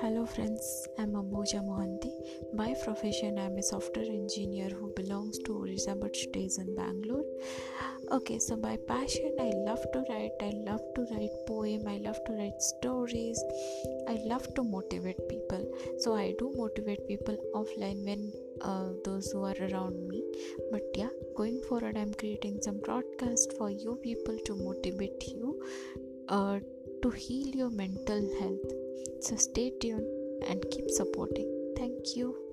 Hello friends, I'm Amboja Mohanty. By profession, I'm a software engineer who belongs to Orissa but stays in Bangalore. Okay, so by passion, I love to write. I love to write poem. I love to write stories. I love to motivate people. So I do motivate people offline when uh, those who are around me. But yeah, going forward, I'm creating some broadcast for you people to motivate you. Uh, to heal your mental health. So stay tuned and keep supporting. Thank you.